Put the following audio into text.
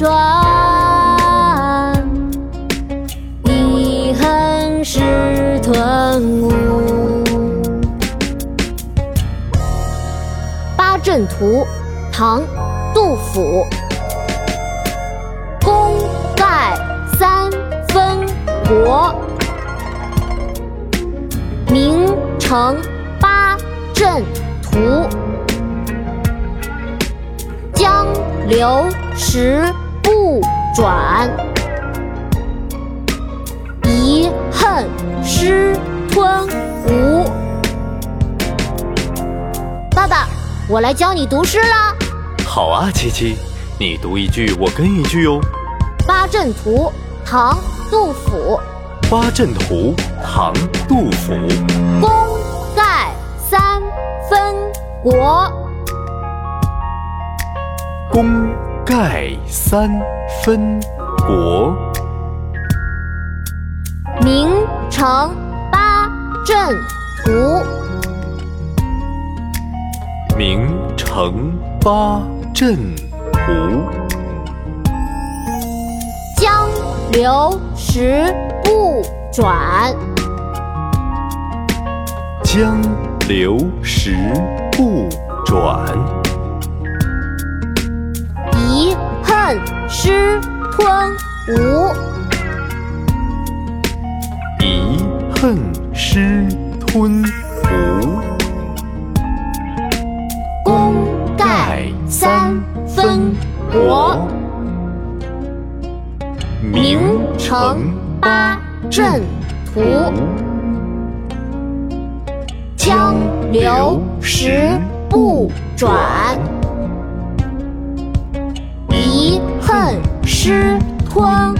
转遗恨失吞吴八阵图唐杜甫功盖三分国名成八阵图。江流石不转，遗恨失吞吴。爸爸，我来教你读诗啦。好啊，七七，你读一句，我跟一句哦。《八阵图》唐·杜甫。八阵图，唐·杜甫。功盖三分国。功盖三分国，名成八阵图。名成八阵图。江流石不转，江流石不转。恨失吞吴，遗恨失吞吴。功盖三分国，名成八阵图。江流石不转。慌。